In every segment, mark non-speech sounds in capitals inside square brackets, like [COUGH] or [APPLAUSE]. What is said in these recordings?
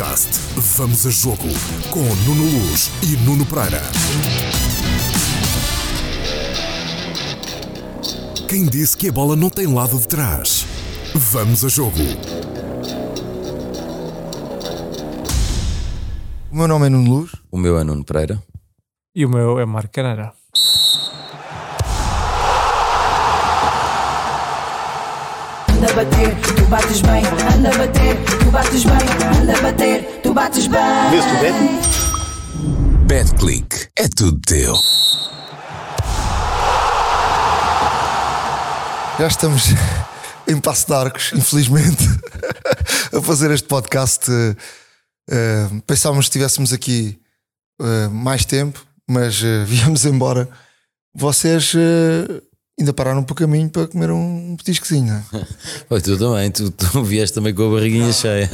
Podcast Vamos a Jogo com Nuno Luz e Nuno Pereira. Quem disse que a bola não tem lado de trás? Vamos a Jogo. O meu nome é Nuno Luz. O meu é Nuno Pereira. E o meu é Marco Canara. Anda a bater, bates bem. Anda a bater, tu bates bem. Anda a bater, tu bates bem. BetClick. É tudo teu. Já estamos em Passo de Arcos, infelizmente, [LAUGHS] a fazer este podcast. eh, pensávamos que estivéssemos aqui eh, mais tempo, mas eh, [LAUGHS] viemos embora. Vocês eh, ainda pararam por caminho para comer um petiscozinho, não? Oi, tu também, tu, tu vieste também com a barriguinha cheia.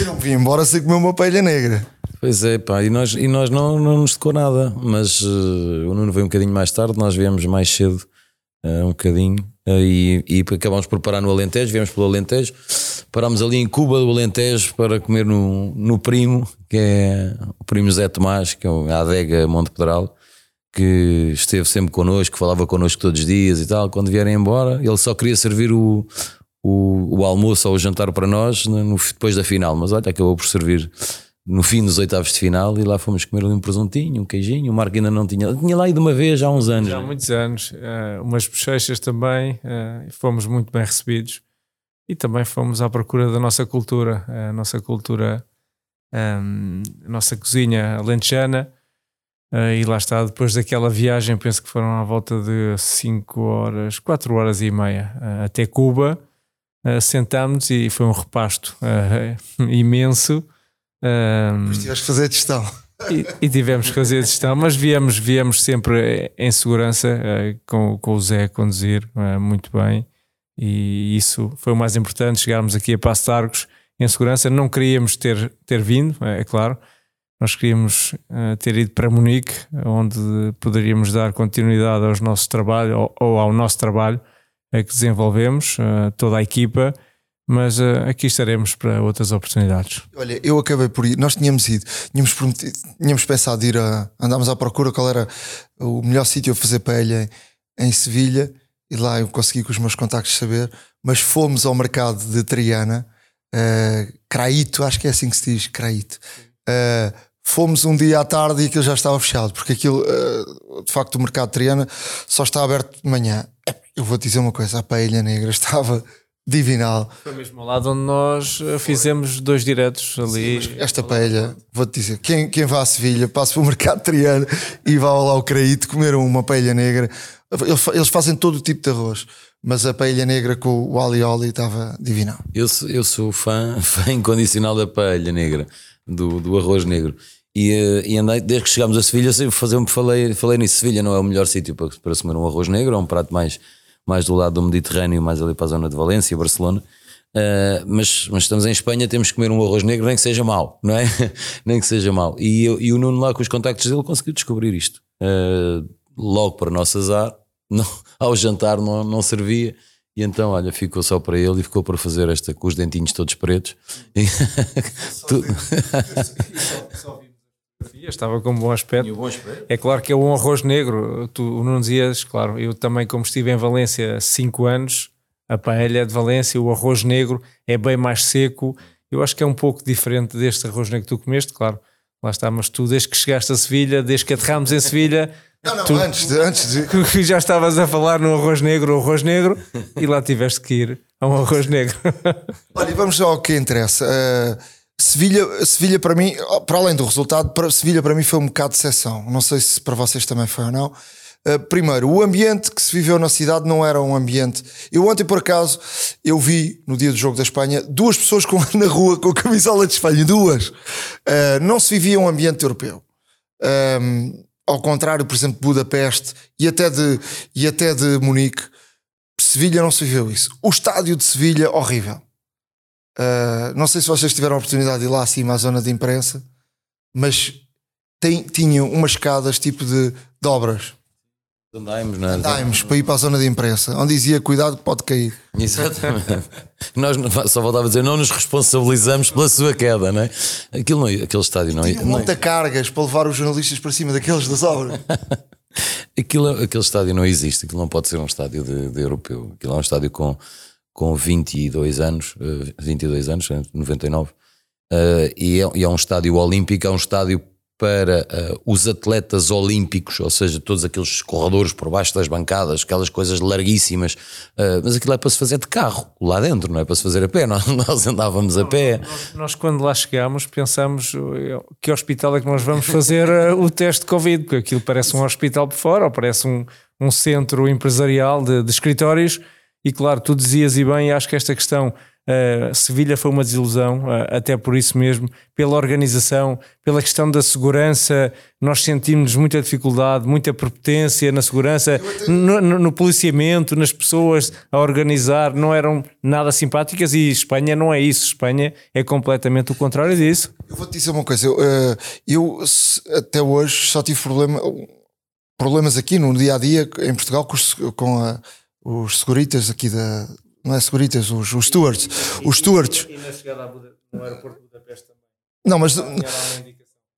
Eu não vim embora sem comer uma paella negra. Pois é, pá, e nós, e nós não, não nos tocou nada, mas eh, o Nuno veio um bocadinho mais tarde, nós viemos mais cedo, eh, um bocadinho, eh, e, e acabámos por parar no Alentejo, viemos pelo Alentejo, parámos ali em Cuba do Alentejo para comer no, no primo, que é o primo Zé Tomás, que é o- a adega Monte Pedral, que esteve sempre connosco, falava connosco todos os dias e tal. Quando vierem embora, ele só queria servir o, o, o almoço ou o jantar para nós no- depois da final, mas olha, acabou por servir no fim dos oitavos de final e lá fomos comer um presuntinho, um queijinho. O Marco ainda não tinha, tinha lá ido uma vez há uns anos. Já há muitos anos, eh, umas bochechas também, eh, e fomos muito bem recebidos e também fomos à procura da nossa cultura, a nossa cultura, ehm, a nossa cozinha alentejana. Eh, e lá está, depois daquela viagem, penso que foram à volta de 5 horas, 4 horas e meia eh, até Cuba. eh, sentámos e foi um repasto [LAUGHS] imenso. ehm, Mas tiveste que fazer a gestão. e, e tivemos que fazer gestão, mas viemos, viemos sempre em segurança, com, com o Zé a conduzir muito bem, e isso foi o mais importante. Chegarmos aqui a Passo de Arcos em segurança. Não queríamos ter, ter vindo, é claro, nós queríamos eh, ter ido para Munique, onde poderíamos dar continuidade aos nossos trabalhos ou, ou ao nosso trabalho eh, que desenvolvemos, eh, toda a equipa. Mas eh, aqui estaremos para outras oportunidades. Olha, eu acabei por ir. Nós tínhamos ido, tínhamos, prometido, tínhamos pensado ir a. Andámos à procura qual era o melhor sítio a fazer paella em Sevilha e lá eu consegui com os meus contactos saber. Mas fomos ao mercado de Triana, uh, Craito, acho que é assim que se diz, Craito. Uh, fomos um dia à tarde e aquilo já estava fechado, porque aquilo, uh, de facto, o mercado de Triana só está aberto de manhã. Eu vou te dizer uma coisa: a paella negra [LAUGHS] estava divinal. Foi mesmo ao lado onde nós eh, fizemos dois diretos ali. Esta paella, vou-te dizer, quem, quem vá a Sevilha, passa pelo [LAUGHS] mercado triano e vá lá ao Craíto comer uma paella negra. Eles fa- Eles fazem todo o tipo de arroz, mas a paella negra com o ali oli estava divinal. Eu sou, eu sou fã, [LAUGHS] fã incondicional da paella negra, do, do arroz negro. E, eh, e andei, desde que chegámos a Sevilha, sempre fazer, falei, falei nisso. Sevilha não é o melhor sítio para, para comer um arroz negro, é um prato mais, mais do lado do Mediterrâneo, mais ali para a zona de Valência, Barcelona. Eh, mas, mas estamos em Espanha, temos que comer um arroz negro, nem que seja mau, não é? [LAUGHS] nem que seja mau. E, eu- e o Nuno, lá com os contactos dele, conseguiu descobrir isto. Eh, logo para nosso azar, [LAUGHS] não, ao jantar não, não servia. E então, olha, ficou só para ele e ficou para fazer esta com os dentinhos todos pretos. E- [LAUGHS] Tu- Estava com um bom aspecto. É claro que é um arroz negro. Tu, o Nuno dias, claro, eu também, como estive em Valência há 5 anos, a paella de Valência, o arroz negro é bem mais seco. Eu acho que é um pouco diferente deste arroz negro que tu comeste, claro. Lá está, mas tu, desde que chegaste a Sevilha, desde que aterramos em Sevilha, [LAUGHS] Não, não, tu antes de. Antes de [LAUGHS] já estavas a falar no arroz negro, arroz negro, e lá tiveste que ir a um arroz negro. [LAUGHS] olha, vamos ao que interessa. Uh, Sevilha, Sevilha para mim, para além do resultado, para Sevilha para mim foi um bocado de exceção. Não sei se para vocês também foi ou não. Uh, primeiro, o ambiente que se viveu na cidade não era um ambiente. Eu ontem, por acaso, eu vi no dia do jogo da Espanha duas pessoas com, [LAUGHS] na rua com a camisola de Espanha, duas. Uh, não se vivia um ambiente europeu. Um, ao contrário, por exemplo, de Budapeste e até de, e até de Munique, Sevilha não se viveu isso. O estádio de Sevilha, horrível. Uh, não sei se vocês tiveram a oportunidade de ir lá acima à zona de imprensa, mas tem, tinham umas escadas tipo de, de obras. Andaimos, não é? Para ir para a zona de imprensa, onde dizia cuidado que pode cair. Exatamente. [LAUGHS] Nós só voltava a dizer, não nos responsabilizamos pela sua queda, não é? Aquilo não, aquele estádio não, Tinha um não cargas para levar os jornalistas para cima daqueles das obras. [LAUGHS] Aquilo, aquele estádio não existe, aquilo não pode ser um estádio de, de europeu. Aquilo é um estádio com, com 22 anos, eh, 22 anos, eh, 99, eh, e, é, e é um estádio olímpico, é um estádio para eh, os atletas olímpicos, ou seja, todos aqueles corredores por baixo das bancadas, aquelas coisas larguíssimas, eh, mas aquilo é para se fazer de carro, lá dentro, não é para se fazer a pé, [LAUGHS] nós, nós andávamos a pé. Nós, nós, quando lá chegámos, pensamos eh, que hospital é que nós vamos fazer eh, o teste de Covid, porque aquilo parece um hospital por fora, ou parece um, um centro empresarial de, de escritórios. E claro, tu dizias e bem, acho que esta questão, eh, Sevilha foi uma desilusão, eh, até por isso mesmo, pela organização, pela questão da segurança, nós sentimos muita dificuldade, muita prepotência na segurança, no, no- no policiamento, nas pessoas a organizar, não eram nada simpáticas e Espanha não é isso. Espanha é completamente o contrário disso. Eu vou-te dizer uma coisa, eu, eh, eu até hoje só tive problema, problemas aqui no dia a dia em Portugal com com a- os seguritas aqui da. Não é seguritas, os, os stewards. Os stewards. E na chegada no aeroporto de Budapeste também. Não, mas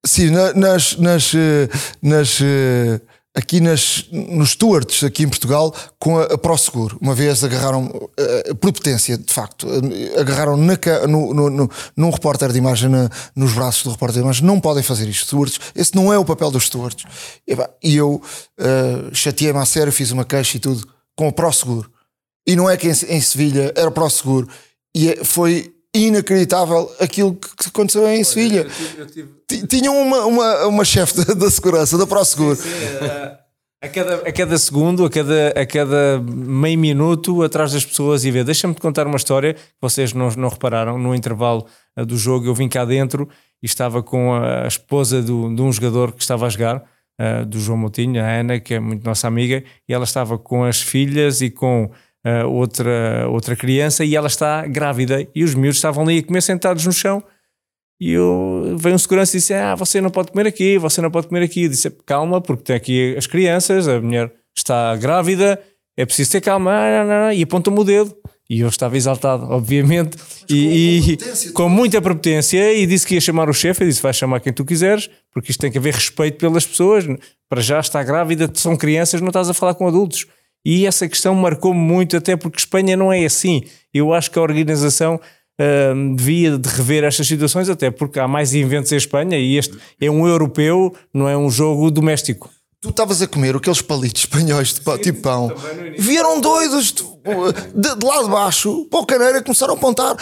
sim, na- nas, nas, eh, nas, eh, aqui nas, nos stewards aqui em Portugal com a, a ProSeguro. Uma vez agarraram eh, por potência, de facto, agarraram na, no, no, no, num repórter de imagem na- nos braços do repórter de imagem. Não podem fazer isto, stewards. Esse não é o papel dos stewards. E, pá, e eu eh, chateei-me a sério, fiz uma queixa e tudo com o ProSeguro. E não é que em, em Sevilha era ProSeguro. E é- foi inacreditável aquilo que aconteceu em Sevilha. Ti- Tinham uma, uma, uma chefe da, da segurança, da ProSeguro. A cada, a cada segundo, a cada, a cada meio minuto, atrás das pessoas e ver. Deixa-me te contar uma história que vocês não, não repararam. No intervalo ah, do jogo, eu vim cá dentro e estava com a esposa do, de um jogador que estava a jogar, ah, do João Moutinho, a Ana, que é muito nossa amiga, e ela estava com as filhas e com ah, outra, outra criança, e ela está grávida. E os miúdos estavam ali a comer sentados no chão. E eu veio um segurança e disse: Ah, você não pode comer aqui, você não pode comer aqui. Eu disse: Calma, porque tem aqui as crianças, a mulher está grávida, é preciso ter calma. E aponta-me o dedo. E eu estava exaltado, obviamente, e, e com muita prepotência. E disse que ia chamar o chefe. Eu disse: Vai chamar quem tu quiseres, porque isto tem que haver respeito pelas pessoas. Para já está grávida, são crianças, não estás a falar com adultos. E essa questão marcou-me muito, até porque Espanha não é assim. Eu acho que a organização hum, devia de rever estas situações, até porque há mais eventos em Espanha e este é um europeu, não é um jogo doméstico. Tu estavas a comer aqueles palitos espanhóis de pão, tipo pão. Vieram doidos de, de, de lá de baixo para o caneira e começaram a apontar.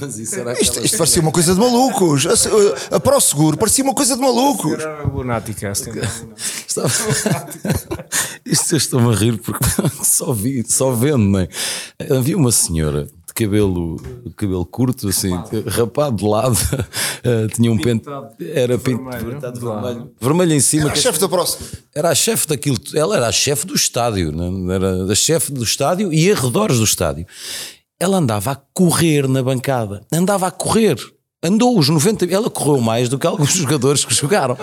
Mas isso era Isto, isto parecia uma coisa de malucos. A, a ProSeguro parecia uma coisa de malucos. Era lunática. assim. Estava... Isto eu estou-me a rir porque [LAUGHS] só vi, só vendo, não é? Havia uma senhora cabelo, cabelo curto, assim, rapado de lado, [LAUGHS] eh, tinha um pente, era pinto vermelho, vermelho, vermelho em cima. Era a chefe da ProSeguro. Era a chefe daquilo, ela era a chefe do estádio, não é? era a chefe do estádio e arredores do estádio. Ela andava a correr na bancada, andava a correr. Andou os 90, ela correu mais do que alguns [LAUGHS] jogadores que jogaram.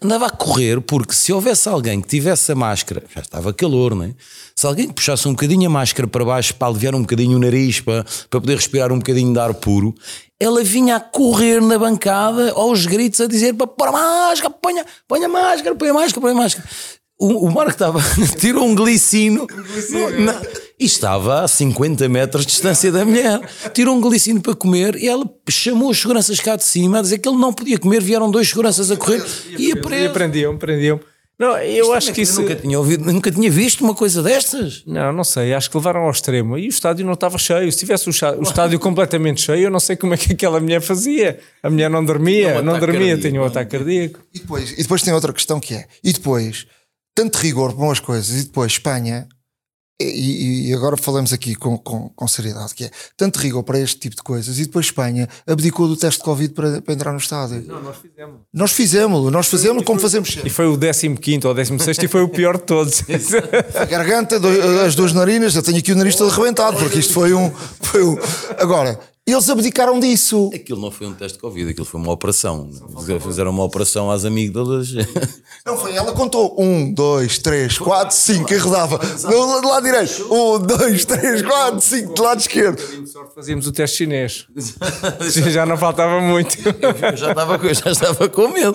Andava a correr porque se houvesse alguém que tivesse a máscara, já estava calor, não é? Se alguém puxasse um bocadinho a máscara para baixo para aliviar um bocadinho o nariz, para, para poder respirar um bocadinho de ar puro, ela vinha a correr na bancada aos gritos a dizer para pôr a máscara, ponha, ponha a máscara, ponha a máscara, ponha a máscara. O, o Marco estava, [LAUGHS] tirou um glicino, na- e estava a 50 metros de distância da mulher. Tirou um glicino para comer e ela chamou os seguranças cá de cima a dizer que ele não podia comer. Vieram dois seguranças a correr e a E preso. prendiam, prendiam. Não, eu acho que isso. Nunca tinha, ouvido, nunca tinha visto uma coisa destas. Não, não sei, acho que levaram ao extremo. E o estádio não estava cheio. Se tivesse o, chá- o estádio completamente cheio, eu não sei como é que aquela mulher fazia. A mulher não dormia, um não ataque dormia, cardíaco, tinha um não é? ataque cardíaco. E depois, e depois tem outra questão que é: e depois, tanto rigor para umas coisas, e depois Espanha, e, e agora falamos aqui com, com, com seriedade, que é tanto rigor para este tipo de coisas, e depois Espanha abdicou do teste de Covid para, para entrar no estádio. Não, nós fizemos. Nós fizemos, nós fazemos como fazemos E foi o 15 ou 16 e foi o pior de todos. [LAUGHS] A garganta, do- as duas narinas, eu tenho aqui o nariz todo arrebentado, porque isto foi um. Foi um. Agora, eles abdicaram disso. Aquilo não foi um teste de Covid, aquilo foi uma operação. Fizeram uma operação às amígdalas. [LAUGHS] Não foi, ela contou um, dois, três, quatro, cinco e rodava do lado direito. Um, dois, três, quatro, cinco, do lado esquerdo. Fazíamos o teste chinês. já não faltava muito. Eu já estava, com- eu já estava com medo.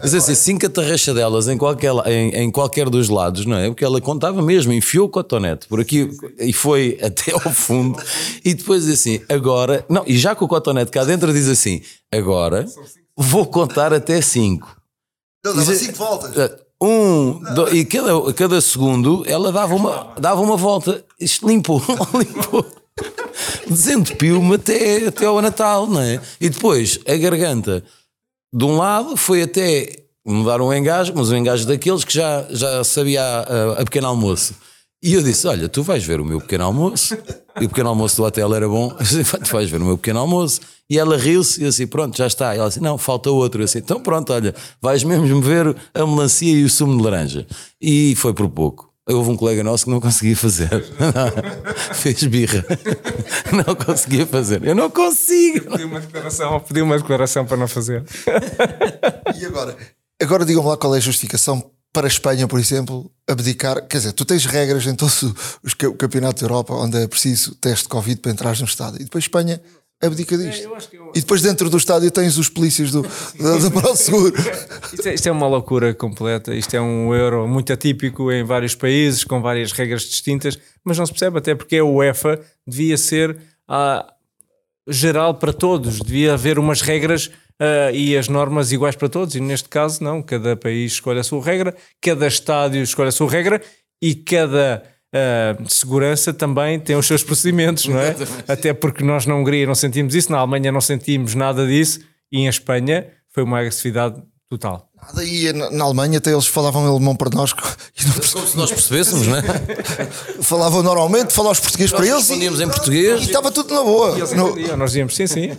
Mas assim, cinco atarrachadelas em qualquer, em, em qualquer dos lados, não é? Porque ela contava mesmo, enfiou o cotonete por aqui e foi até ao fundo. E depois assim, agora, não, e já com o cotonete cá dentro diz assim: agora vou contar até cinco. Não, dava cinco voltas. Um, dois, e cada, cada segundo ela dava uma, dava uma volta. Isto limpou, [LAUGHS] limpou. Desentupiu-me até, até ao Natal, não é? E depois a garganta, de um lado, foi até mudar um engajo, mas um engajo daqueles que já, já sabia a, a pequeno almoço. E eu disse: Olha, tu vais ver o meu pequeno almoço. E o pequeno almoço do hotel era bom. [LAUGHS] Eu disse, tu vais ver o meu pequeno almoço. E ela riu-se e eu assim: Pronto, já está. E ela disse: Não, falta outro. Eu assim: Então pronto, olha, vais mesmo ver a melancia e o sumo de laranja. E foi por pouco. Houve um colega nosso que não conseguia fazer. [LAUGHS] Fez birra. [LAUGHS] Não conseguia fazer. Eu não consigo. Pedi uma declaração, pedi uma declaração para não fazer. E agora? Agora digam-me lá qual é a justificação para a Espanha, por exemplo, abdicar. Quer dizer, tu tens regras em todos os ca- campeonatos da Europa onde é preciso teste de Covid para entrar no estádio. E depois Espanha abdica disto. eu acho que eu- E depois dentro do estádio tens os polícias do, da, da ProSeguro. Isto é, isto é uma loucura completa. Isto é um euro muito atípico em vários países, com várias regras distintas, mas não se percebe até porque a UEFA devia ser ah, geral para todos, devia haver umas regras ah, e as normas iguais para todos, e neste caso não, cada país escolhe a sua regra, cada estádio escolhe a sua regra e cada ah, segurança também tem os seus procedimentos, não é? Até porque nós na Hungria não sentimos isso, na Alemanha não sentimos nada disso e em Espanha foi uma agressividade total. Nada, E na, na Alemanha até eles falavam alemão para nós [LAUGHS] e Como se nós percebêssemos, não é? [LAUGHS] falavam normalmente, falavam os português para eles e, respondíamos em português. e estava tudo na boa. E eles No- entendiam, nós dizíamos sim, sim.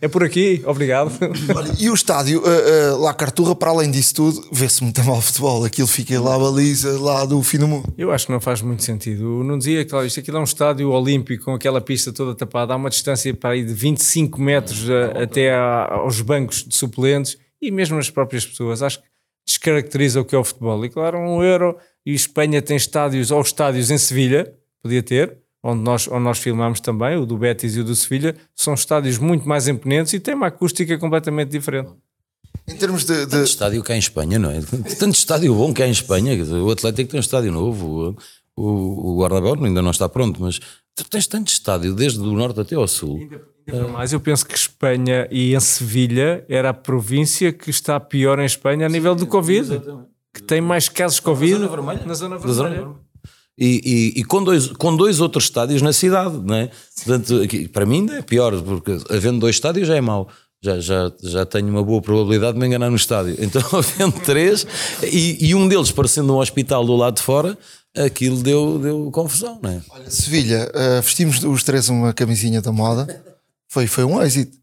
É por aqui, obrigado. [LAUGHS] Olha, e o estádio, uh, uh, lá Carturra, para além disso tudo, vê-se muito mal futebol. Aquilo fica lá a baliza, lá do fim do mundo. Eu acho que não faz muito sentido. Não dizia que isto aqui é um estádio olímpico com aquela pista toda tapada, há uma distância para aí de 25 metros a- até a- aos bancos de suplentes e mesmo as próprias pessoas. Acho que descaracteriza o que é o futebol. E claro, um euro e Espanha tem estádios ou estádios em Sevilha, podia ter, onde nós, onde nós filmamos também, o do Betis e o do Sevilha, são estádios muito mais imponentes e têm uma acústica completamente diferente. Em termos de. de- Tanto estádio cá em Espanha, não é? Tanto estádio bom que há em Espanha. O Atlético tem um estádio novo, o, o, o Guardabel ainda não está pronto, mas tu tens tanto estádio, desde o norte até ao sul. Mas eu penso que Espanha e em Sevilha era a província que está pior em Espanha a nível do Covid. Que tem mais casos de Covid zona vermelha. na zona Da zona vermelha. vermelha. E, e- e com, dois, com dois outros estádios na cidade, não é? Portanto, aqui, para mim ainda é pior, porque havendo dois estádios já é mau. Já, já, já tenho uma boa probabilidade de me enganar no estádio. [LAUGHS] Então, havendo três, e, e um deles parecendo um hospital do lado de fora, aquilo deu, deu confusão, não é? Olha, Sevilha, uh, vestimos os três uma camisinha da moda. Foi, foi um êxito.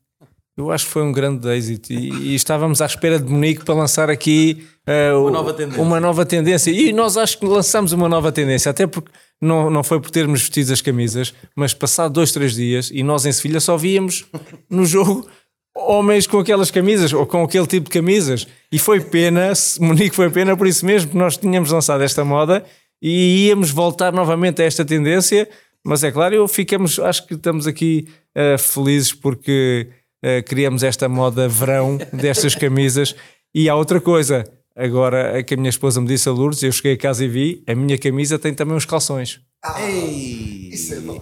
Eu acho que foi um grande êxito e, e estávamos à espera de Munique para lançar aqui eh, o- nova tendência. uma nova tendência. E nós acho que lançamos uma nova tendência, até porque não, não foi por termos vestido as camisas, mas passado dois, três dias e nós em Sevilha só víamos no jogo homens com aquelas camisas ou com aquele tipo de camisas. E foi pena, Munique foi pena por isso mesmo, que nós tínhamos lançado esta moda e íamos voltar novamente a esta tendência. Mas é claro, eu ficamos, acho que estamos aqui eh, felizes porque eh, criamos esta moda verão [LAUGHS] destas camisas. E há outra coisa, agora é que a minha esposa me disse a Lourdes, eu cheguei a casa e vi, a minha camisa tem também uns calções.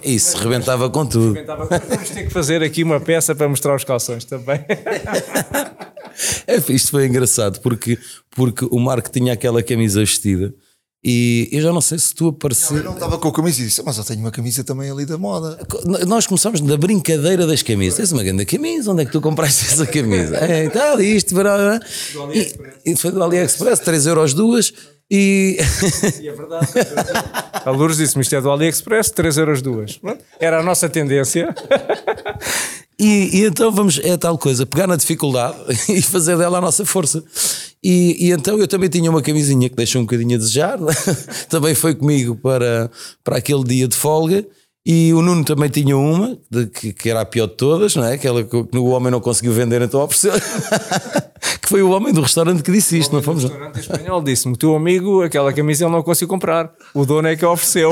Isso, rebentava com tudo. Vamos ter que fazer aqui uma peça para mostrar os calções também. [LAUGHS] É, isto foi engraçado porque, porque o Marco tinha aquela camisa vestida e eu já não sei se tu Eu apareceu. não estava com a camisa e disse, mas eu tenho uma camisa também ali da moda. Nós começámos na brincadeira das camisas. Tens uma grande camisa, onde é que tu compraste [LAUGHS] essa camisa? É, está ali, isto, blá, blá. E, e foi do AliExpress, 3 euros duas. E E é verdade. [LAUGHS] A Lourdes disse-me isto é do AliExpress, 3 euros duas. Era a nossa tendência. [LAUGHS] E, e então vamos, é tal coisa, pegar na dificuldade [LAUGHS] e fazer dela a nossa força. E, e então eu também tinha uma camisinha que deixou um bocadinho a desejar, [LAUGHS] também foi comigo para, para aquele dia de folga. E o Nuno também tinha uma, de, que, que era a pior de todas, não é? Aquela que o homem não conseguiu vender, então ofereceu. [LAUGHS] que foi o homem do restaurante que disse isto, não fomos? O restaurante espanhol disse-me: o teu amigo, aquela camisa ele não conseguiu comprar. O dono é que a ofereceu.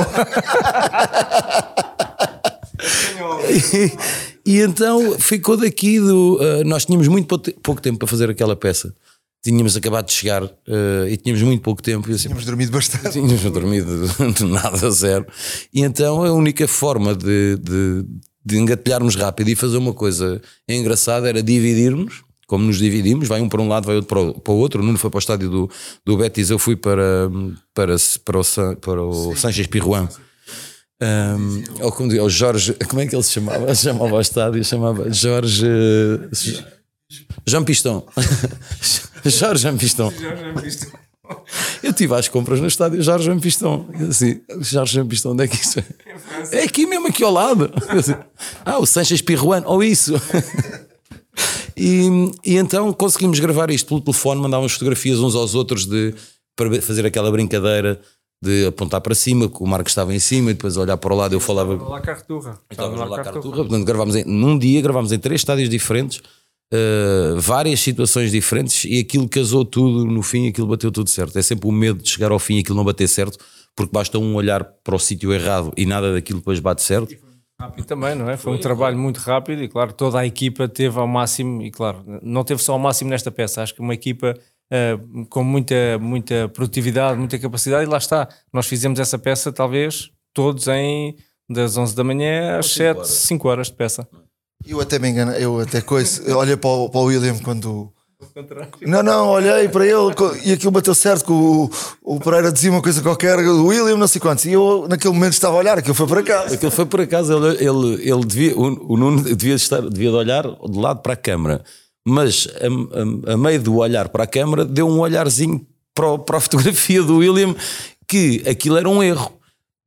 E, então ficou daqui do. uh, nós tínhamos muito pou- pouco tempo para fazer aquela peça. Tínhamos acabado de chegar uh, e tínhamos muito pouco tempo. E assim, Tínhamos dormido bastante. [LAUGHS] Tínhamos dormido [LAUGHS] de nada, zero. E então a única forma de, de, de engatilharmos rápido e fazer uma coisa engraçada era dividirmos, como nos dividimos, vai um para um lado, vai outro para o, para o outro. O Nuno foi para o estádio do, do Betis, eu fui para, para, para o, San- para o Sanches Pirruan. Um, ou como digo, o Jorge, como é que ele se chamava? Chamava ao estádio, chamava Jorge Jean Pistão. [LAUGHS] Jorge Jean Pistão. Eu estive às compras no estádio Jorge Jean Pistão. Eu assim, Jorge Jean Pistão, onde é que isso é? É aqui mesmo, aqui ao lado. Assim, ah, o Sanches Pirruan, ou isso. E, e então conseguimos gravar isto pelo telefone, mandávamos fotografias uns aos outros de, para fazer aquela brincadeira de apontar para cima, que o Marco estava em cima e depois olhar para o lado eu falava. Lá Carturra. Estávamos lá Carturra. Portanto, gravámos em, num dia, gravámos em três estádios diferentes, uh, várias situações diferentes e aquilo casou tudo no fim, aquilo bateu tudo certo. É sempre o medo de chegar ao fim e aquilo não bater certo, porque basta um olhar para o sítio errado e nada daquilo depois bate certo. Rápido também, não é? Foi um trabalho muito rápido e, claro, toda a equipa teve ao máximo, e claro, não teve só ao máximo nesta peça, acho que uma equipa eh, com muita, muita produtividade, muita capacidade, e lá está. Nós fizemos essa peça, talvez, todos em das 11 da manhã às 7, 5 horas de peça. Eu até me engano, eu até coisa. eu Olhei para o, para o William quando. Não, não, olhei para ele e aquilo bateu certo que o, o Pereira dizia uma coisa qualquer, o William não sei quantos, e eu naquele momento estava a olhar, aquilo foi para cá. Aquilo foi por acaso, ele, ele, ele devia, o, o Nuno devia, estar, devia de olhar de lado para a câmara, mas a, a- a meio do olhar para a câmara deu um olharzinho para, para a [LAUGHS] fotografia do William que aquilo era um erro.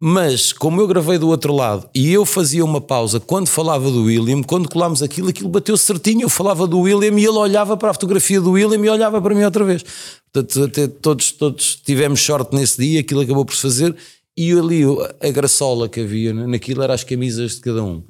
Mas como eu gravei do outro lado e eu fazia uma pausa quando falava do William, quando colámos aquilo, aquilo bateu certinho. Eu falava do William e ele olhava para a fotografia do William e olhava para mim outra vez. Portanto, até todos, todos tivemos sorte nesse dia, aquilo acabou por se fazer. E ali a graçola que havia né, naquilo era as camisas de cada um.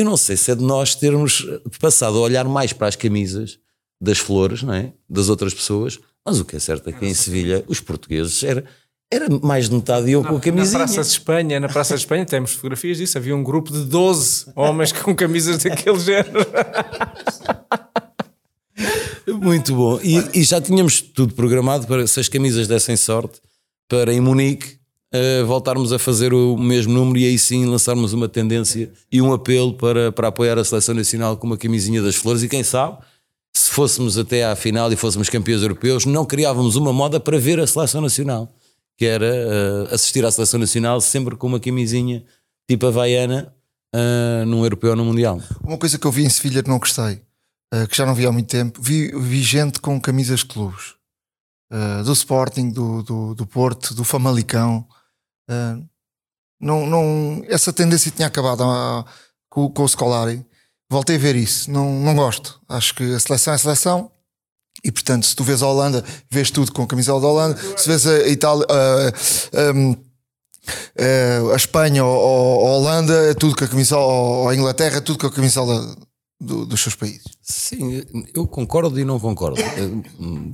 Eu não sei se é de nós termos passado a olhar mais para as camisas das flores, não é? Das outras pessoas, mas o que é certo é que em Sevilha os portugueses era, era mais de metade eu com a Na camisinha. Praça de Espanha, na Praça de Espanha, temos fotografias disso. Havia um grupo de 12 homens com camisas daquele género. [LAUGHS] Muito bom. E, e já tínhamos tudo programado para, se as camisas dessem sorte, para em Munique eh, voltarmos a fazer o mesmo número e aí sim lançarmos uma tendência e um apelo para, para apoiar a seleção nacional com uma camisinha das flores. E quem sabe, se fôssemos até à final e fôssemos campeões europeus, não criávamos uma moda para ver a seleção nacional, que era eh, assistir à seleção nacional sempre com uma camisinha tipo havaiana eh, num europeu ou num mundial. Uma coisa que eu vi em Sevilha que não gostei, eh, que já não vi há muito tempo, vi, vi gente com camisas de clubes. Do Sporting, do, do, do Porto, do Famalicão. Eh, não, não, essa tendência tinha acabado ah, com, com o Scolari. Voltei a ver isso. Não, não gosto. Acho que a seleção é seleção. E portanto, se tu vês a Holanda, vês tudo com a camisola da Holanda. Se vês a Itália, ah, um, eh, a Espanha ou, a Holanda, é tudo com a camisola, ou a Inglaterra, é tudo com a camisola do- dos seus países. Sim, eu concordo e não concordo.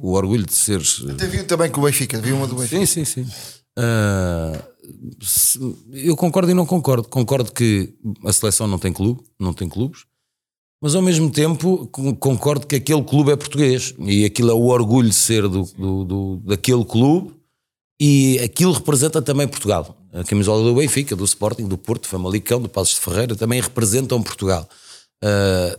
O orgulho de seres. Até vi também com o Benfica, vi uma do Benfica. Sim, sim, sim. Ah, se- eu concordo e não concordo. Concordo que a seleção não tem clube, não tem clubes, mas ao mesmo tempo con- concordo que aquele clube é português e aquilo é o orgulho de ser do, do- do- daquele clube e aquilo representa também Portugal. A camisola do Benfica, do Sporting, do Porto, do Famalicão, do Passos de Ferreira também representam Portugal. Ah,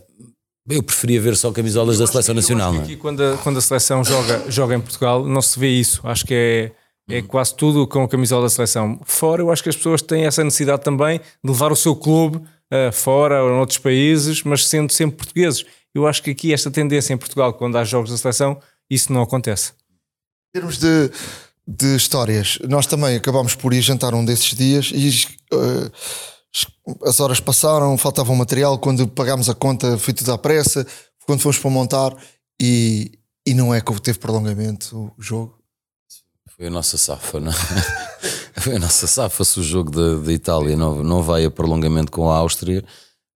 eu preferia ver só camisolas da seleção nacional. não é? Aqui, quando, a, quando a seleção joga, joga em Portugal, não se vê isso. Acho que é, é quase tudo com a camisola da seleção. Fora, eu acho que as pessoas têm essa necessidade também de levar o seu clube eh, fora ou em outros países, mas sendo sempre portugueses. Eu acho que aqui esta tendência em Portugal, quando há jogos da seleção, isso não acontece. Em termos de, de histórias, nós também acabámos por ir jantar um desses dias e eh, as horas passaram, faltava um material. Quando pagámos a conta, foi tudo à pressa. Quando fomos para montar, e, e não é que teve prolongamento o jogo. Foi a nossa safa, não é? [LAUGHS] A nossa safa, se o jogo da, da Itália não, não vai a prolongamento com a Áustria,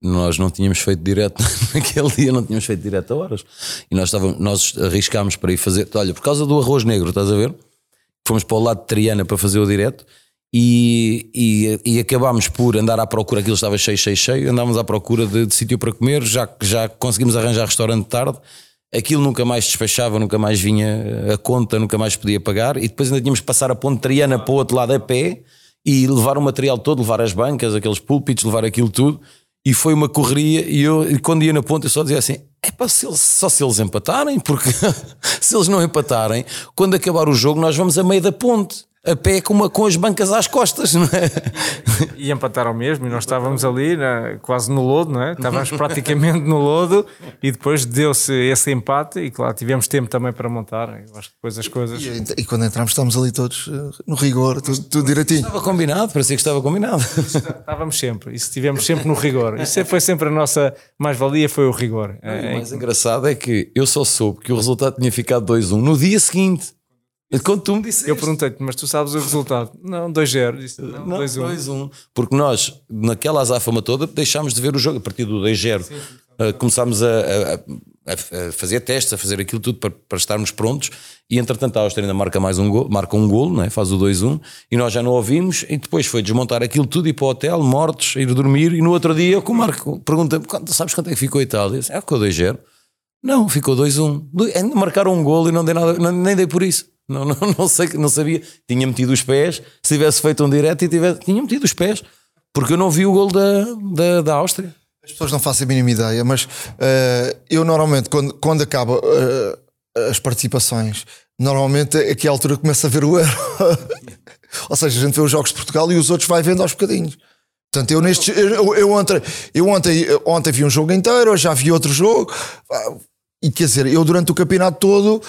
nós não tínhamos feito direto [LAUGHS] naquele dia, não tínhamos feito direto a horas. E nós, estávamos, nós arriscámos para ir fazer, olha, por causa do arroz negro, estás a ver? Fomos para o lado de Triana para fazer o direto e, e, e acabámos por andar à procura, aquilo estava cheio, cheio, cheio, andámos à procura de, de sítio para comer, já, já conseguimos arranjar restaurante de tarde. Aquilo nunca mais despachava, nunca mais vinha a conta, nunca mais podia pagar, e depois ainda tínhamos que passar a ponte Triana para o outro lado a pé e levar o material todo, levar as bancas, aqueles púlpitos, levar aquilo tudo. E foi uma correria. E eu, quando ia na ponta, eu só dizia assim: é para se eles, só se eles empatarem, porque [LAUGHS] se eles não empatarem, quando acabar o jogo, nós vamos a meio da ponte. A pé com, uma, com as bancas às costas, não é? E empataram mesmo, e nós estávamos ali na- quase no lodo, não é? Estávamos praticamente no lodo, e depois deu-se esse empate, e claro, tivemos tempo também para montar. Eu acho que depois as coisas. E, e quando entramos, estamos ali todos eh, no rigor, tudo, tudo direitinho. Estava combinado, parecia que estava combinado. Estávamos sempre, isso estivemos sempre no rigor. Isso foi sempre a nossa mais-valia, foi o rigor. O É, mais engraçado é que eu só soube que o resultado tinha ficado 2-1 no dia seguinte. Quando tu me disseste. Eu perguntei-te, mas tu sabes o resultado? Não, 2-0. Disse, Não, Não, 2-1. 2-1. Porque nós, naquela azáfama toda, deixámos de ver o jogo a partir do 2-0. Uh, começámos a, a- a- fazer testes, a fazer aquilo tudo para, para estarmos prontos. E entretanto, a Áustria ainda marca mais um gol, marca um golo, não é? faz o 2-1. E nós já não ouvimos. E depois foi desmontar aquilo tudo, ir para o hotel, mortos, ir dormir. E no outro dia, com o Marco pergunta-me: "Quanto- sabes quanto é que ficou a Itália? Eu disse, ah, ficou 2-0. Não, ficou 2-1. Do- Ainda marcaram um golo e não dei nada, nem dei por isso. Não, não, não sei, não sabia. Tinha metido os pés. Se tivesse feito um direto, tivesse, tinha metido os pés. Porque eu não vi o golo da, da, da Áustria. As pessoas não fazem a mínima ideia, mas eh, eu normalmente, quando, quando acaba eh, as participações, normalmente é que a altura começa a ver o Euro. [LAUGHS] Ou seja, a gente vê os jogos de Portugal e os outros vai vendo aos bocadinhos. Portanto, eu neste. Eu, eu ontem, eu ontem, ontem vi um jogo inteiro, hoje já vi outro jogo. E quer dizer, eu durante o campeonato todo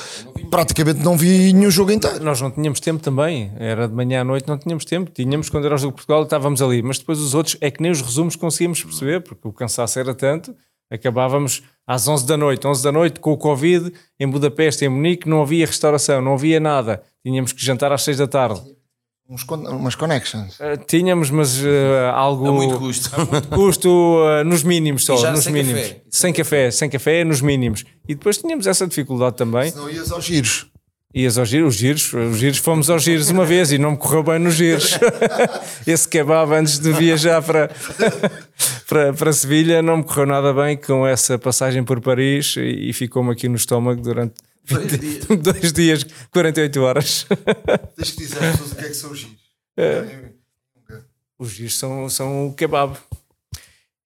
praticamente não vi nenhum jogo inteiro. Nós não tínhamos tempo também, era de manhã à noite, não tínhamos tempo. Tínhamos quando era o jogo de Portugal, estávamos ali, mas depois os outros é que nem os resumos conseguíamos perceber, porque o cansaço era tanto. Acabávamos às 11 da noite, 11 da noite com o Covid em Budapeste, em Munique, não havia restauração, não havia nada. Tínhamos que jantar às 6 da tarde. Uns con- umas connections. Uh, tínhamos, mas uh, algo. A muito custo. custo uh, nos mínimos só, E já nos sem mínimos. café. Sem café, sem café, nos mínimos. E depois tínhamos essa dificuldade também. Não ias aos giros. Ias aos giros, os giros, os giros, fomos aos giros uma vez e não me correu bem nos giros. [LAUGHS] Esse kebab antes de viajar para, [LAUGHS] para, para Sevilha não me correu nada bem com essa passagem por Paris e, e ficou-me aqui no estômago durante dois dias, 48 horas. Deixa que dizer às pessoas o que é que são os giros. Os giros são, são o kebab.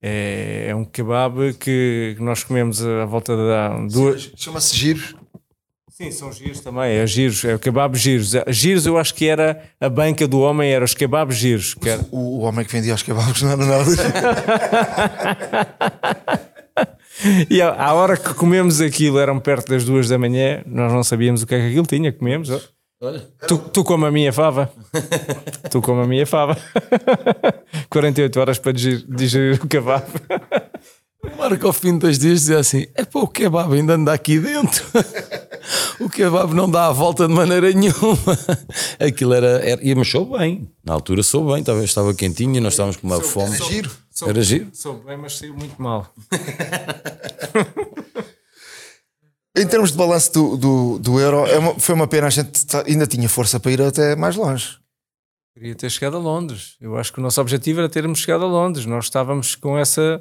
É, é um kebab que nós comemos à volta da duas. Chama-se giros. Sim, são giros também. É giros, é o kebab giros. Giros eu acho que era a banca do homem, era os kebabs giros. Era, O, o homem que vendia os kebabs não era [LAUGHS] nada. E à à hora que comemos aquilo, eram perto das duas da manhã, nós não sabíamos o que é que aquilo tinha, comemos. ó. Tu, tu como a minha fava. [LAUGHS] tu como a minha fava. [LAUGHS] 48 horas para digerir, digerir o kebab. O Marco, ao fim de dois dias, dizia assim: é pá, o kebab ainda anda aqui dentro. [LAUGHS] o kebab não dá a volta de maneira nenhuma. Aquilo era. era e me soube bem. Na altura soube bem, estava, estava quentinho e nós estávamos com uma fome. Era giro. Era giro. Sou bem, mas saiu muito mal. [LAUGHS] Em termos de balanço do, do, do Euro, é uma- foi uma pena. A gente tá- ainda tinha força para ir até mais longe. Queria ter chegado a Londres. Eu acho que o nosso objetivo era termos chegado a Londres. Nós estávamos com essa,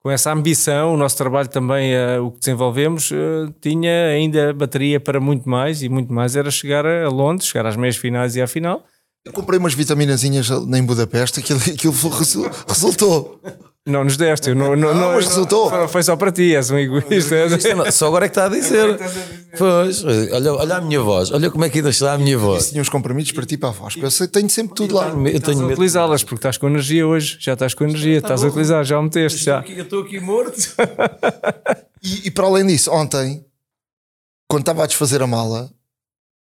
com essa ambição. O nosso trabalho também, eh, o que desenvolvemos, eh, tinha ainda bateria para muito mais e muito mais era chegar a, a Londres, chegar às meias finais e à final. Eu comprei umas vitaminazinhas em Budapeste, aquilo, aquilo resultou. Não nos deste, eu não, não, Não, mas resultou. Foi, foi só para ti, és um egoísta. Só agora é que está [LAUGHS] a dizer. Pois, olha, olha a minha voz, olha como é que ainda está a minha voz. Tinha uns comprimidos para ti para a voz. Eu sei, tenho sempre tudo lá. Eu Estás tenho a utilizá-las porque estás com energia hoje, já estás com energia, estás a utilizar, já o meteste. Já. Eu estou aqui morto. [LAUGHS] E, e para além disso, ontem, quando estava a desfazer a mala,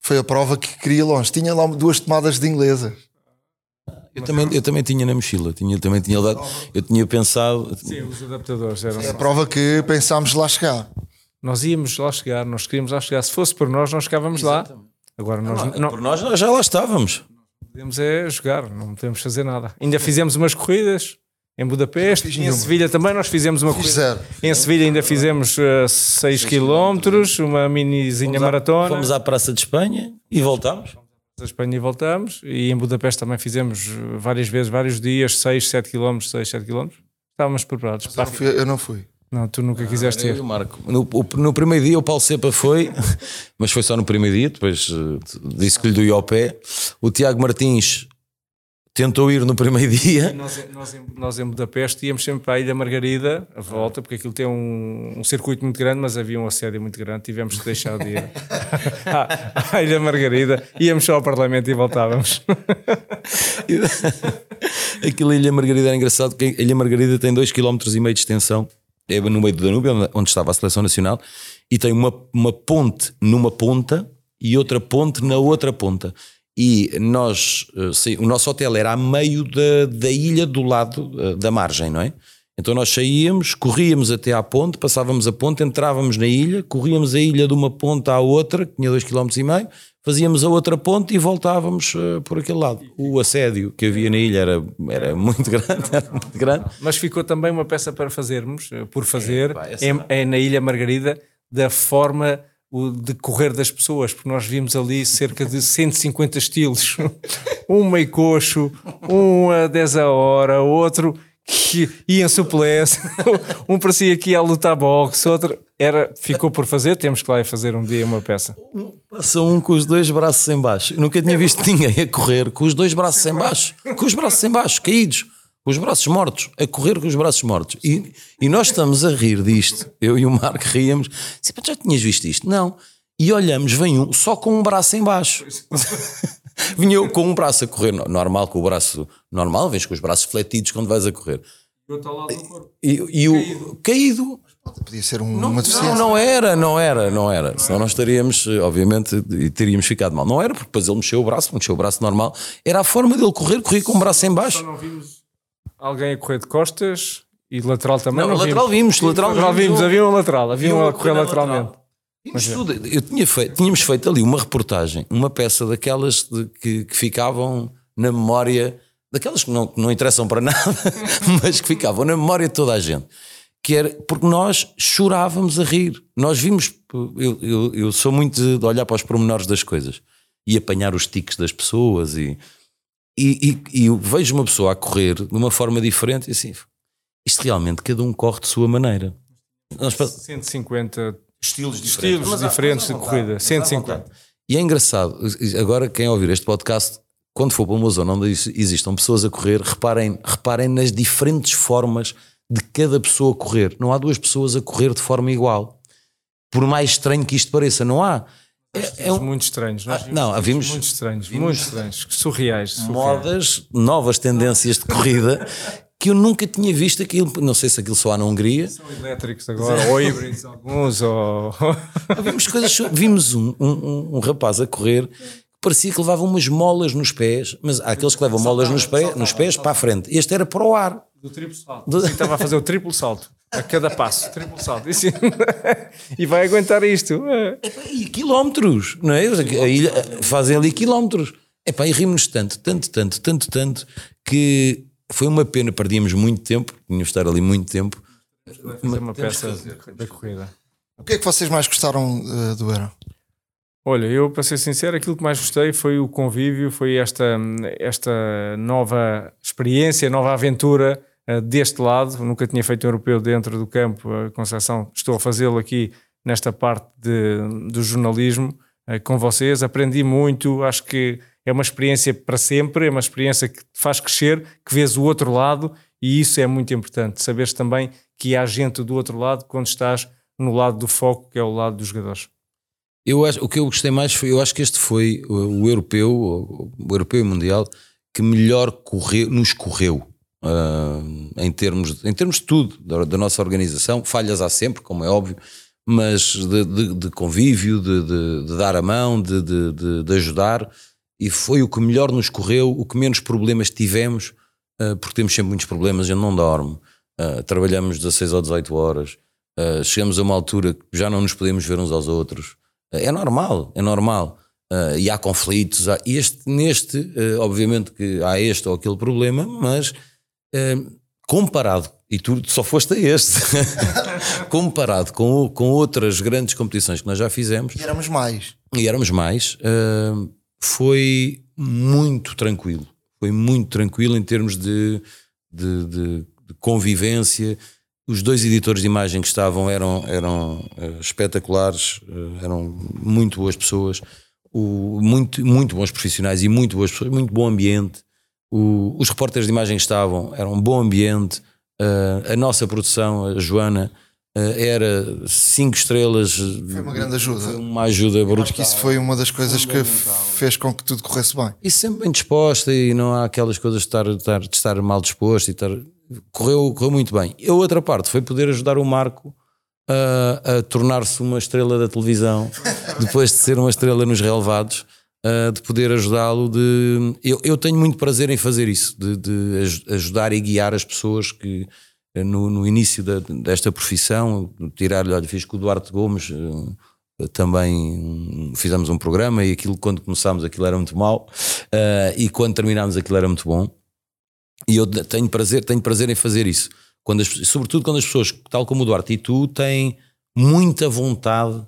foi a prova que queria longe. Tinha lá duas tomadas de inglesa. Eu também, eu também tinha na mochila, tinha, também tinha dado, eu tinha pensado, Sim, os adaptadores eram. É a prova que pensámos lá chegar. Nós íamos lá chegar, nós queríamos lá chegar. Se fosse por nós, nós chegávamos lá. Agora nós não, por nós nós já lá estávamos. Podemos é jogar, não podemos fazer nada. Ainda fizemos umas corridas em Budapeste, em nenhuma. Sevilha também nós fizemos uma zero. Em Sevilha ainda fizemos 6 km, uma minizinha Fomos à- maratona. Fomos à Praça de Espanha e voltámos. a Espanha e voltamos. E em Budapeste também fizemos uh, várias vezes, vários dias, 6, 7 km, 6, 7 km. Estávamos preparados. Eu não fui. Eu não fui. Não, tu nunca quiseste Eu e ter. o Marco. No, o- no primeiro dia o Paulo Cepa foi, [LAUGHS] mas foi só no primeiro dia, depois eh, disse que lhe doía ao pé. O Tiago Martins tentou ir no primeiro dia. Nós, nós, em, nós em Budapeste íamos sempre para a Ilha Margarida, a volta, porque aquilo tem um, um circuito muito grande, mas havia um assédio muito grande, tivemos que deixar de ir [LAUGHS] à, à Ilha Margarida, íamos só ao Parlamento e voltávamos. [LAUGHS] Aquilo Ilha Margarida era engraçado, porque a Ilha Margarida tem 2,5 km de extensão, é no meio do Danúbio, onde- onde estava a seleção nacional, e tem uma, uma ponte numa ponta e outra ponte na outra ponta. E nós, eh, sei- o nosso hotel era a meio da, da ilha do lado eh, da margem, não é? Então nós saíamos, corríamos até à ponte, passávamos a ponte, entrávamos na ilha, corríamos a ilha de uma ponta à outra, que tinha 2,5 km, fazíamos a outra ponte e voltávamos eh, por aquele lado. O assédio que havia na ilha era, era muito [LAUGHS] grande, era muito grande. Mas ficou também uma peça para fazermos, por fazer, pá, essa em- não. é, na Ilha Margarida, da forma o decorrer das pessoas, porque nós vimos ali cerca de 150 estilos. [LAUGHS] Um meio coxo, um a 10 a hora, outro que ia em suplesse, [LAUGHS] um parecia que ia lutar boxe, outro era, ficou por fazer, temos que lá fazer um dia uma peça. Passa um com os dois braços em baixo. Nunca tinha visto ninguém a correr com os dois braços em baixo, com os braços em baixo, caídos, com os braços mortos, a correr com os braços mortos. E, e nós estamos a rir disto. Eu e o Marco ríamos. "Pá, já tinhas visto isto? Não. E olhamos, vem um só com um braço em baixo. [LAUGHS] Vinha eu com um braço a correr, no- normal, com o braço normal, vens com os braços fletidos quando vais a correr. E, e o caído, Podia ser um- não, uma deficiência. não, não era, não era, não era. Senão nós estaríamos, eh, obviamente, e teríamos ficado mal. Não era, porque depois ele mexeu o braço, mexeu o braço normal. Era a forma dele correr, corria com o braço em baixo. Não vimos alguém a correr de costas e lateral também. Não, Não, lateral vimos, lateral lateral vimos. vimos, havia um lateral, havia um a correr lateralmente. lateral. Vimos tudo. Eu tinha feito, tínhamos feito ali uma reportagem, uma peça daquelas de- que, que ficavam na memória, daquelas que não, que não interessam para [LAUGHS] nada, mas que ficavam na memória de toda a gente. Que era porque nós chorávamos a rir. Nós vimos. Eu, eu, eu sou muito de olhar para os pormenores das coisas e apanhar os tiques das pessoas e, e, e, e eu vejo uma pessoa a correr de uma forma diferente e assim, isto realmente cada um corre de sua maneira. Nós pa- 150 estilos estilos Mas diferentes mas de vontade, corrida. mas há 150. vontade. E é engraçado, agora quem ouvir este podcast, quando for para uma zona onde is- existam pessoas a correr, reparem, reparem nas diferentes formas de cada pessoa correr. Não há duas pessoas a correr de forma igual. Por mais estranho que isto pareça, não há. É, é um- Muito estranhos. Nós Ah, vimos não, vimos- muito estranhos, muito estranhos, surreais. surreais. modas, novas tendências de corrida que eu nunca tinha visto aquilo. Não sei se aquilo só há na Hungria. São elétricos agora, ou híbridos alguns, ou... Vimos coisas, vimos um, um, um- rapaz a correr parecia que levava umas molas nos pés, mas há aqueles que levam molas nos, pés, nos pés para a frente. Este era para o ar. do triplo salto. Sim, estava a fazer o triplo salto. A cada passo, [LAUGHS] triplo salto. E, sim, e vai aguentar isto. E quilómetros, não é? Ilha, fazem ali quilómetros. Epá, e rimos tanto, tanto, tanto, tanto, tanto, que foi uma pena, perdíamos muito tempo, tínhamos de estar ali muito tempo. Fazer uma peça da corrida. O que é que vocês mais gostaram eh, do Euro? Olha, eu para ser sincero, aquilo que mais gostei foi o convívio, foi esta, esta nova experiência, nova aventura eh, deste lado. Nunca tinha feito um europeu dentro do campo, a Conceição, estou a fazê-lo aqui nesta parte de, do jornalismo eh, com vocês. Aprendi muito, acho que é uma experiência para sempre, é uma experiência que faz crescer, que vês o outro lado e isso é muito importante. Saberes também que há gente do outro lado quando estás no lado do foco, que é o lado dos jogadores. Eu acho, o que eu gostei mais foi, eu acho que este foi o, o europeu, o, europeu e mundial que melhor correu, nos correu ah, em, termos, em termos de tudo, da, da nossa organização. Falhas há sempre, como é óbvio, mas de, de- de convívio, de, de- dar a mão, de, ajudar. E foi o que melhor nos correu, o que menos problemas tivemos, ah, porque temos sempre muitos problemas, gente não dorme. Ah, trabalhamos 16 ou 18 horas. Uh, chegamos a uma altura que já não nos podemos ver uns aos outros. Uh, é normal, é normal. Uh, e há conflitos. Há este, neste, uh, obviamente que há este ou aquele problema, mas uh, comparado, e tu só foste a este, [LAUGHS] comparado com, com outras grandes competições que nós já fizemos. E éramos mais. E éramos mais, foi muito tranquilo. Foi muito tranquilo em termos de, de, de, de convivência. Os dois editores de imagem que estavam eram, eram espetaculares, eram muito boas pessoas o, muito, muito bons profissionais e muito boas pessoas, muito bom ambiente. O, os repórteres de imagem que estavam, era um bom ambiente. Uh, a nossa produção, a Joana, uh, era cinco estrelas. Foi uma grande ajuda. Foi uma ajuda brutal. Acho que isso foi uma das coisas que fez com que tudo corresse bem. E sempre bem disposta e não há aquelas coisas de estar, de estar, de estar mal disposto e estar. Correu, correu muito bem. E a outra parte foi poder ajudar o Marco a, a tornar-se uma estrela da televisão, [LAUGHS] depois de ser uma estrela nos relevados, uh, de poder ajudá-lo. De eu, eu tenho muito prazer em fazer isso, de, de ajudar e guiar as pessoas que eh, no, no início da, desta profissão, tirar-lhe, olha, fiz com o Duarte Gomes. Uh, também fizemos um programa e aquilo quando começámos aquilo era muito mau uh, e quando terminámos aquilo era muito bom e eu tenho prazer tenho prazer em fazer isso quando as, sobretudo quando as pessoas, tal como o Duarte e tu, têm muita vontade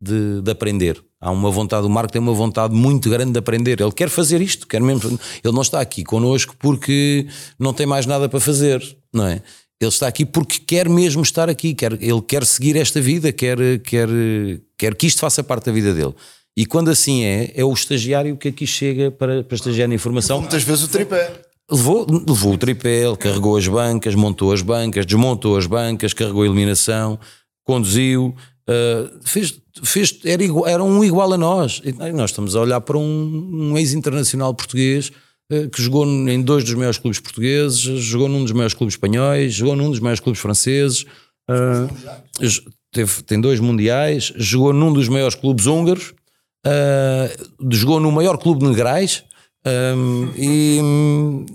de, de, aprender. Há uma vontade, o Marco tem uma vontade muito grande de aprender. Ele quer fazer isto, quer mesmo. Ele não está aqui connosco porque não tem mais nada para fazer, não é? Ele está aqui porque quer mesmo estar aqui, quer, ele quer seguir esta vida, quer, quer, quer que isto faça parte da vida dele. E quando assim é, é o estagiário que aqui chega para, para estagiar na informação. Muitas vezes o tripé. Levou, levou o tripé, ele carregou as bancas, montou as bancas, desmontou as bancas, carregou a iluminação, conduziu, uh, fez, fez, era, igual, era um igual a nós. E nós estamos a olhar para um, um ex-internacional português uh, que jogou em dois dos maiores clubes portugueses, jogou num dos maiores clubes espanhóis, jogou num dos maiores clubes franceses, uh, teve, tem dois mundiais, jogou num dos maiores clubes húngaros, jogou no maior clube de Negrais um, e,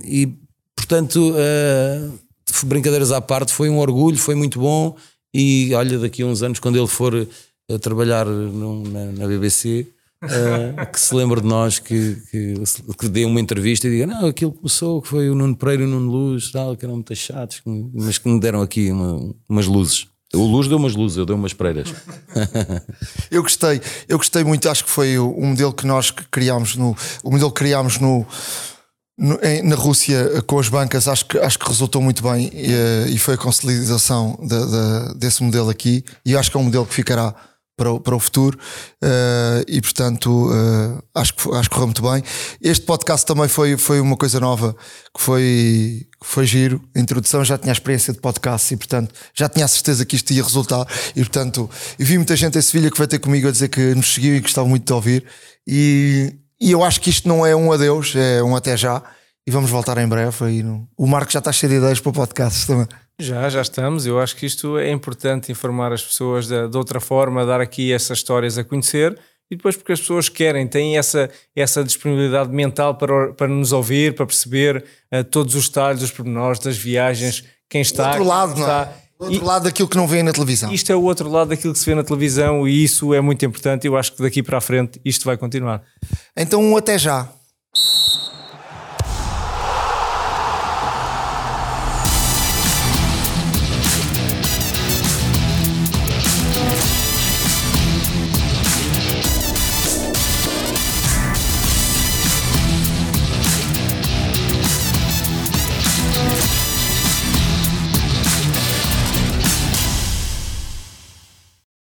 e, portanto, uh, brincadeiras à parte, foi um orgulho, foi muito bom. E olha, daqui a uns anos, quando ele for a trabalhar na, na, BBC, uh, ah, que se lembre de nós, que, que, que, dê uma entrevista e diga: Não, aquilo começou, que foi o Nuno Pereira e o Nuno Luz, tal, que eram muito chatos, mas que me deram aqui uma, umas luzes. O Luz deu umas luzes, eu dei umas preiras. [LAUGHS] eu gostei, eu gostei muito, acho que foi o modelo que nós criámos no. O modelo que criámos no, na Rússia com as bancas, acho que, acho que resultou muito bem e, e foi a consolidação de, de, desse modelo aqui. E acho que é um modelo que ficará para o, para o futuro uh, e portanto uh, acho, que, acho que correu muito bem. Este podcast também foi, foi uma coisa nova que foi, foi giro. Introdução já tinha experiência de podcast e portanto já tinha a certeza que isto ia resultar. E portanto vi muita gente em Sevilha que vai ter comigo a dizer que nos seguiu e gostava muito de ouvir. E, e eu acho que isto não é um adeus, é um até já. E vamos voltar em breve. No... O Marco já está cheio de ideias para podcasts também. Já, já estamos. Eu acho que isto é importante informar as pessoas de, de, outra forma, dar aqui essas histórias a conhecer e depois porque as pessoas querem, têm essa, essa disponibilidade mental para, para nos ouvir, para perceber uh, todos os detalhes, os pormenores das viagens, quem está. O outro lado, está. não é? O outro e, lado daquilo que não vê na televisão. Isto é o outro lado daquilo que se vê na televisão e isso é muito importante. Eu acho que daqui para a frente isto vai continuar. Então, até já.